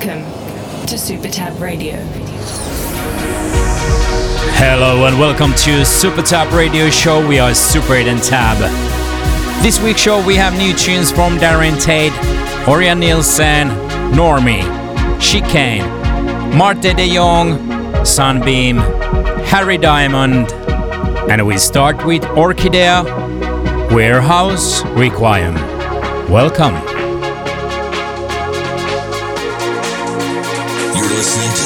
Welcome to SuperTab Radio. Hello and welcome to SuperTab Radio Show. We are Super 8 and Tab. This week's show we have new tunes from Darren Tate, Orjan Nilsen, Norni, Chicane, Maarten de Jong, Sunbeam, Harry Diamond, and we start with Orkidea, Warehouse Requiem. Welcome. You're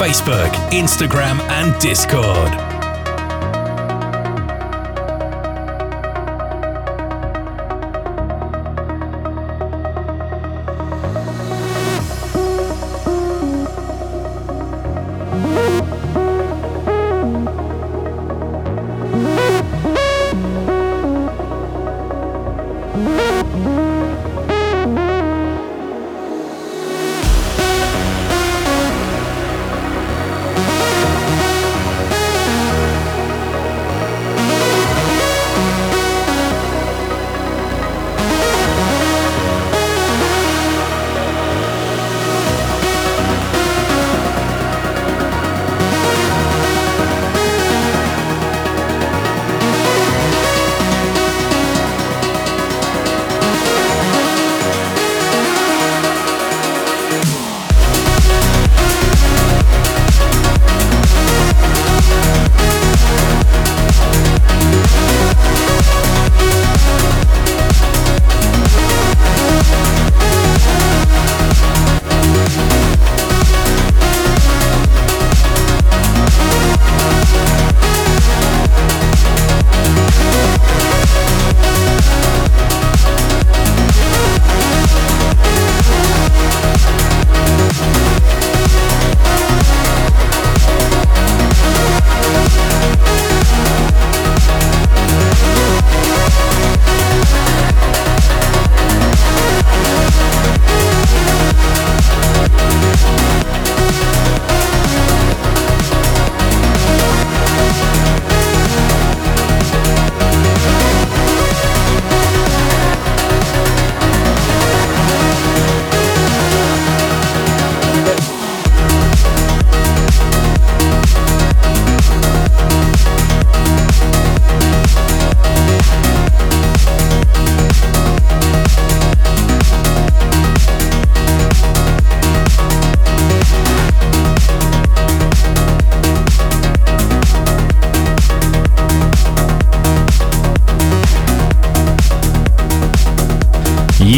Facebook, Instagram, and Discord.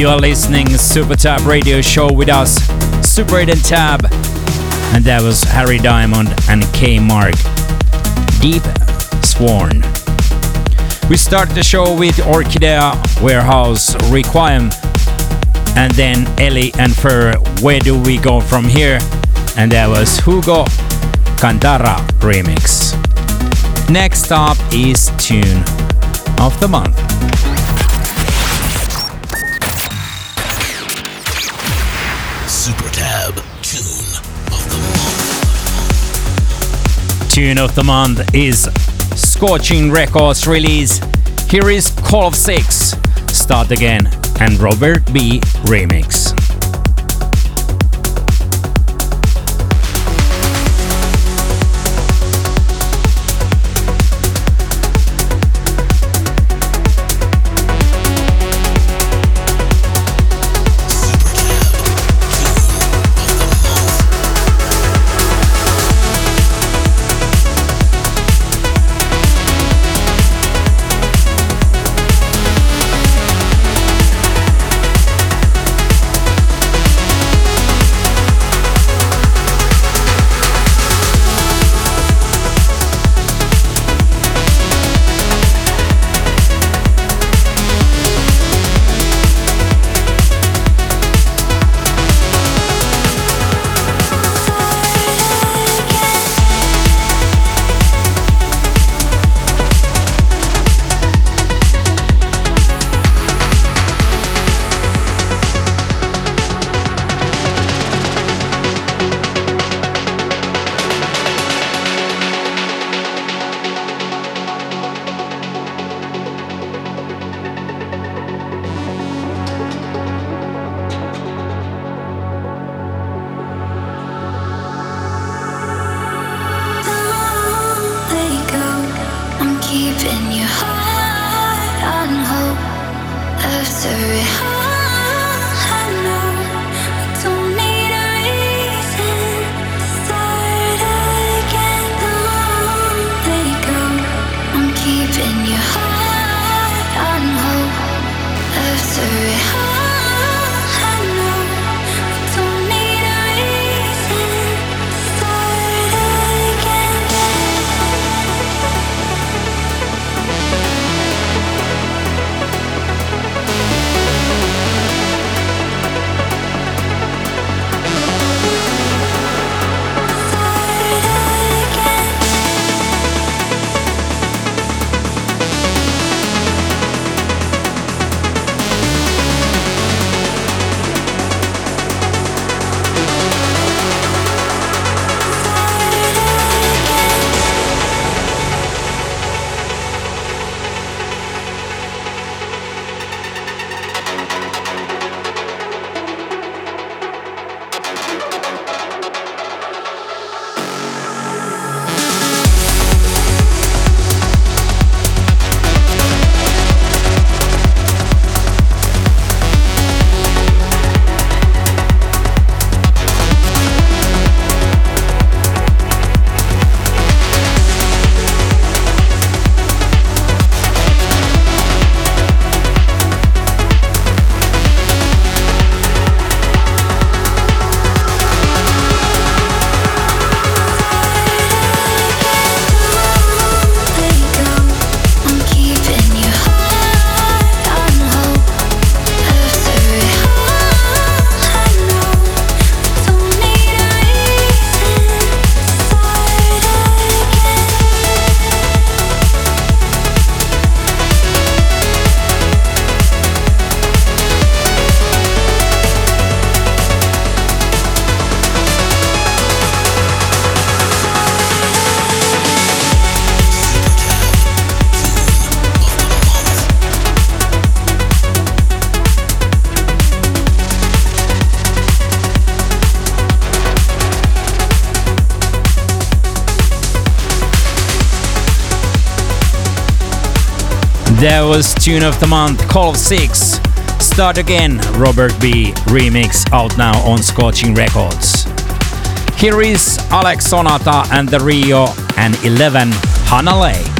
You are listening SuperTab Radio Show with us, Super 8 and Tab, and that was Harry Diamond and K-MRK. Deep Swarm. We start the show with Orkidea Warehouse Requiem, and then Eli and Fur. Where do we go from here? And that was Hugo Cantarra remix. Next up is Tune of the Month. Tune of the Month is Scorching Records release. Here is COLV6, Start Again, and Robert B. Remix. 最后。That was Tune of the Month, COLV6. Start Again, Robert B. remix out now on Scorching Records. Here is Alex Sonata and TheRio and Elevven Hanalei.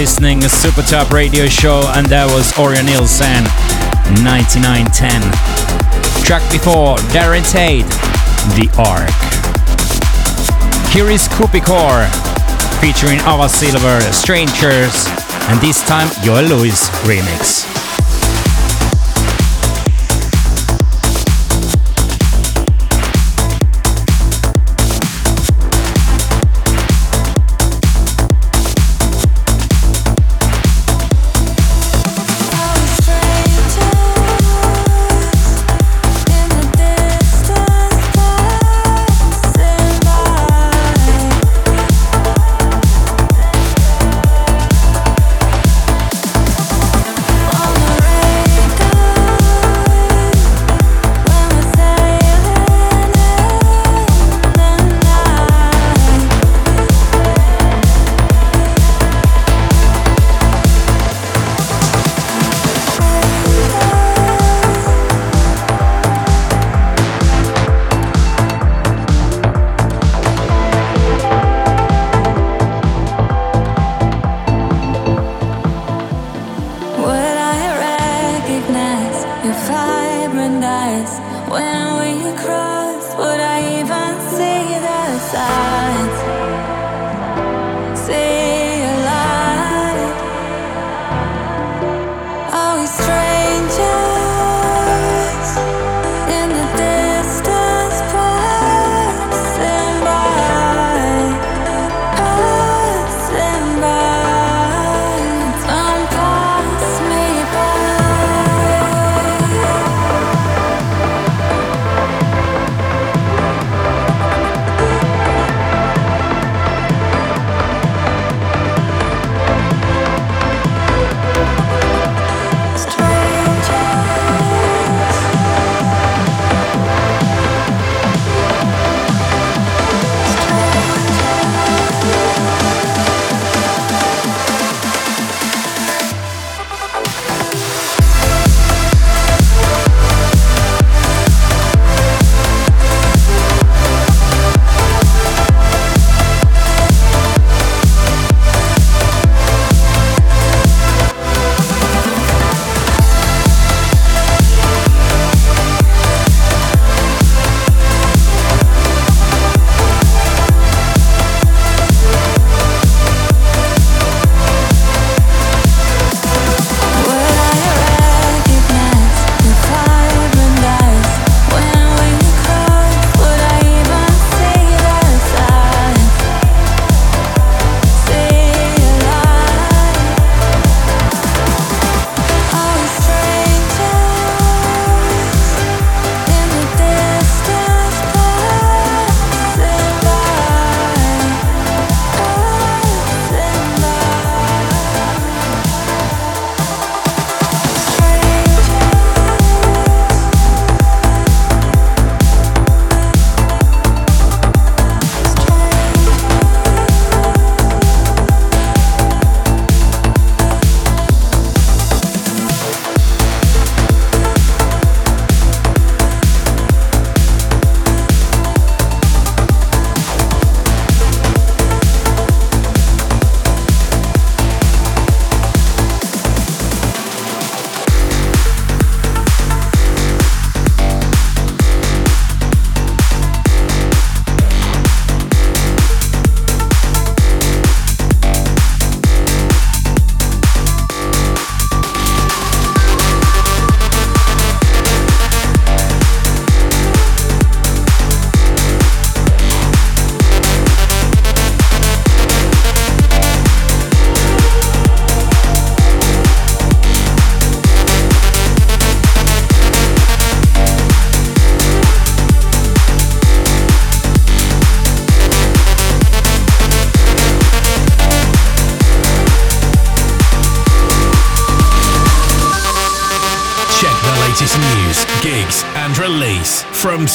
Listening to SuperTab Radio Show, and that was Orjan Nilsen, 9910. Track before, Darren Tate, The Ark. Here is Core featuring Ava Silver, Strangers, and this time Yoel Lewis remix.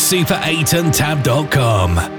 super8andtab.com.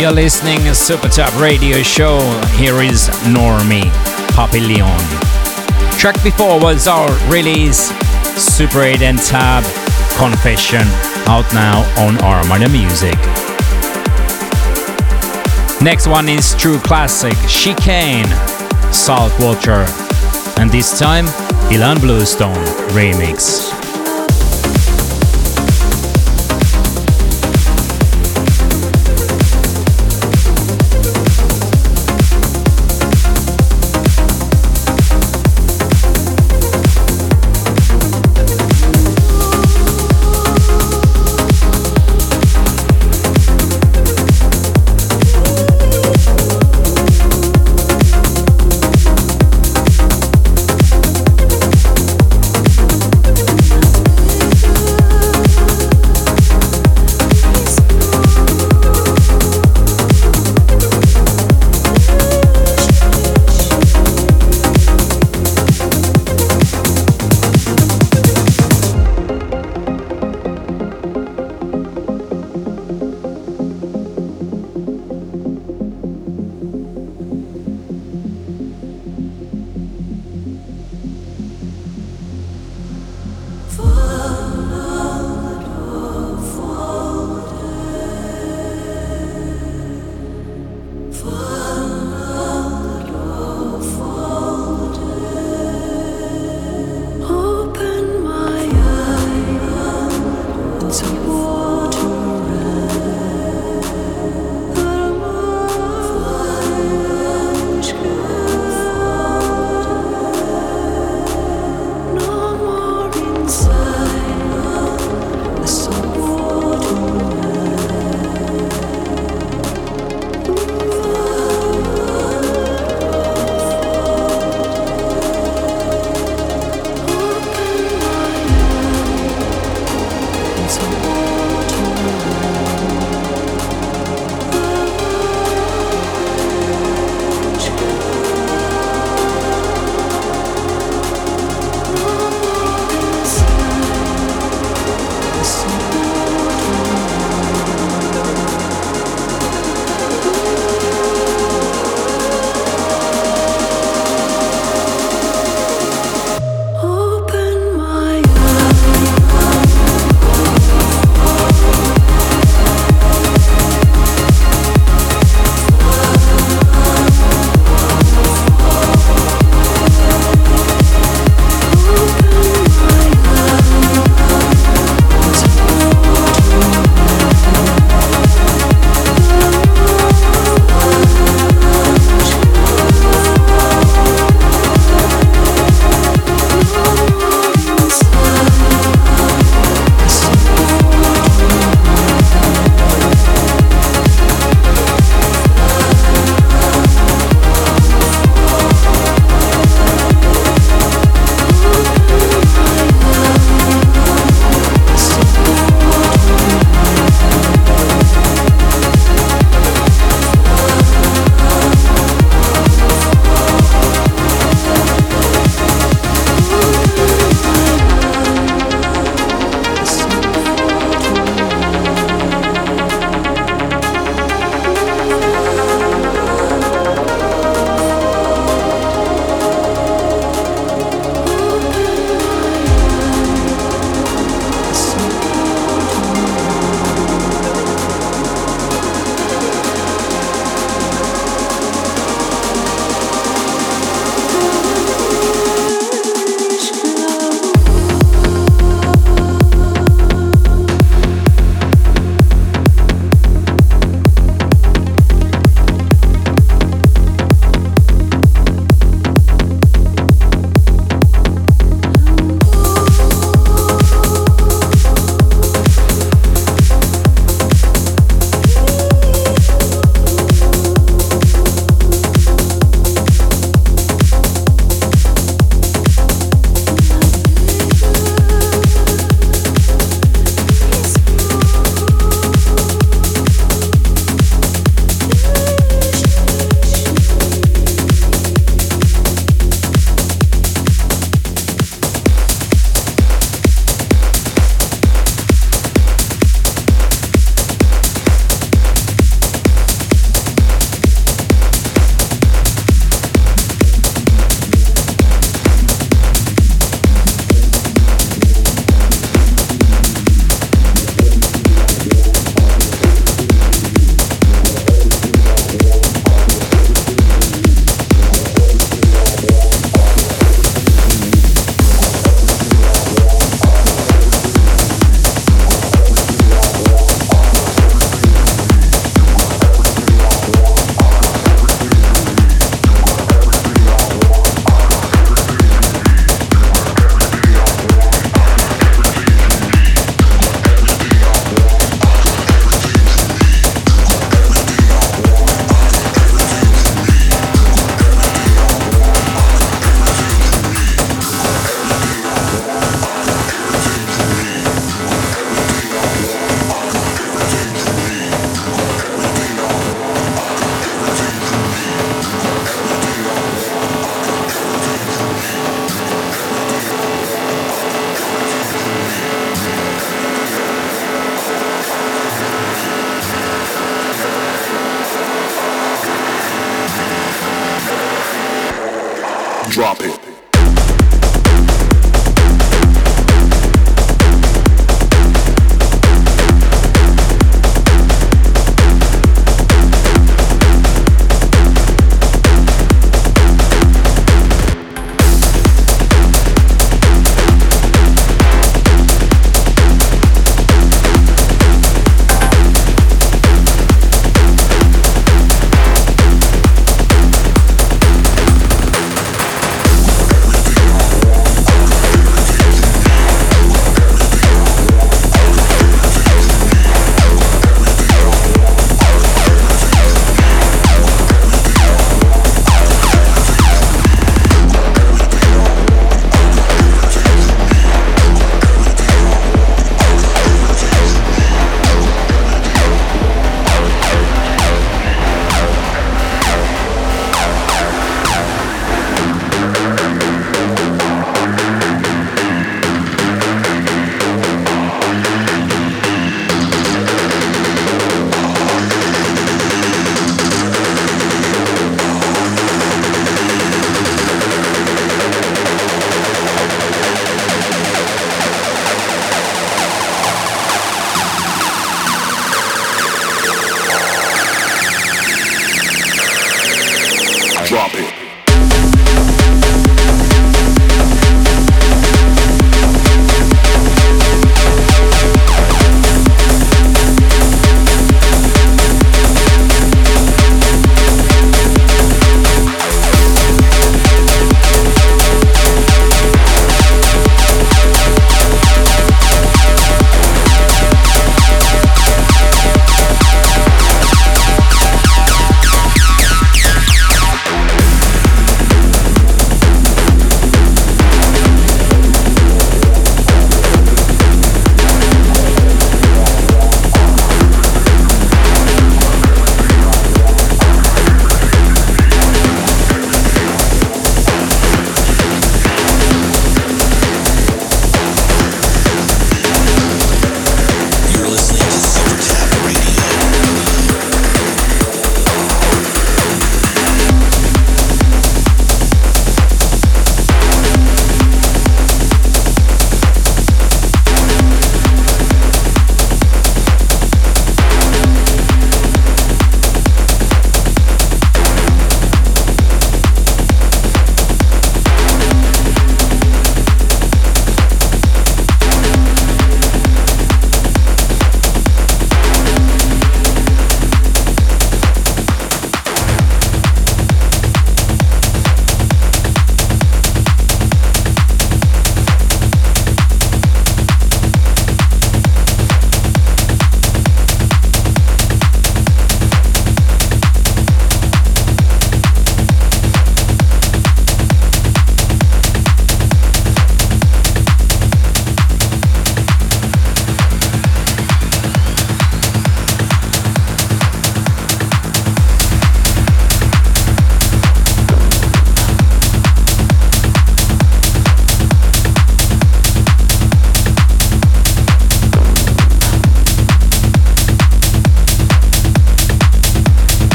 You're listening to SuperTab Radio Show. Here is Norni Papillon. Track before was our release Super 8 and Tab Confession out now on Armada Music. Next one is true classic Chicane Saltwater and this time Ilan Bluestone remix.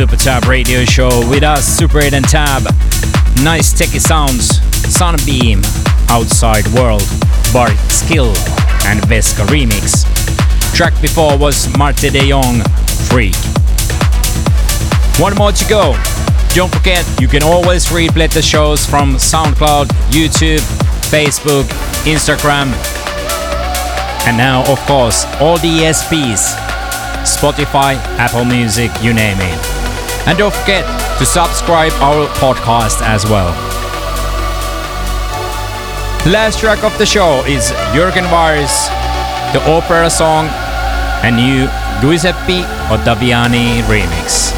Super Tab Radio Show with us, Super 8 and Tab. Nice techie sounds, Sunbeam, Outside World, Bart Skils, and Weska remix. Track before was Maarten de Jong, Freak. One more to go. Don't forget, you can always replay the shows from SoundCloud, YouTube, Facebook, Instagram, and now, of course, all the ESPs Spotify, Apple Music, you name it. And don't forget to subscribe our podcast as well. Last track of the show is Jürgen Vries, the opera song, and new Giuseppe Ottaviani remix.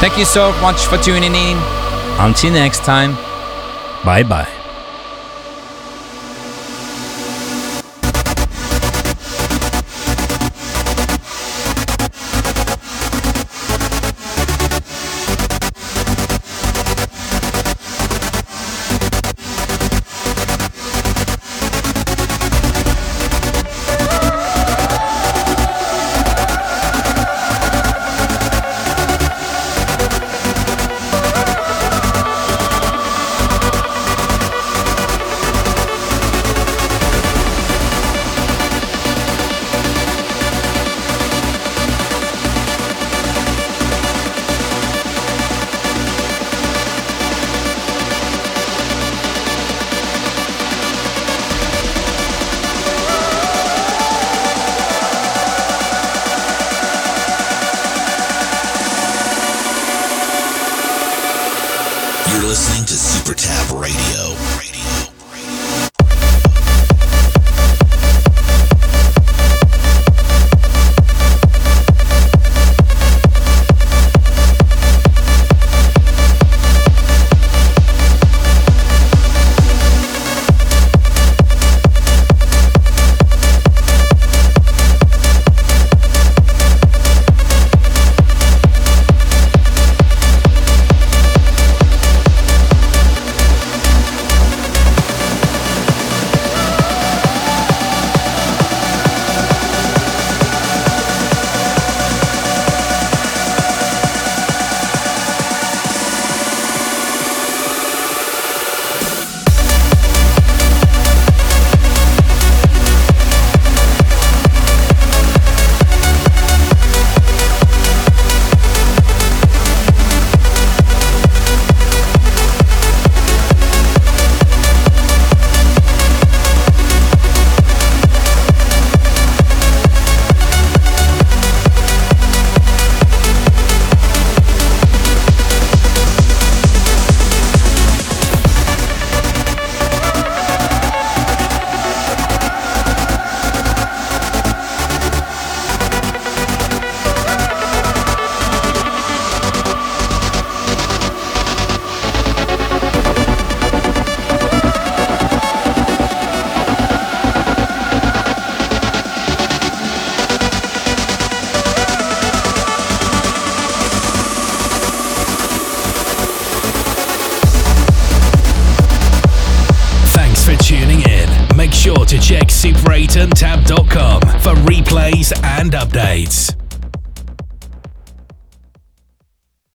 Thank you so much for tuning in. Until next time, bye bye.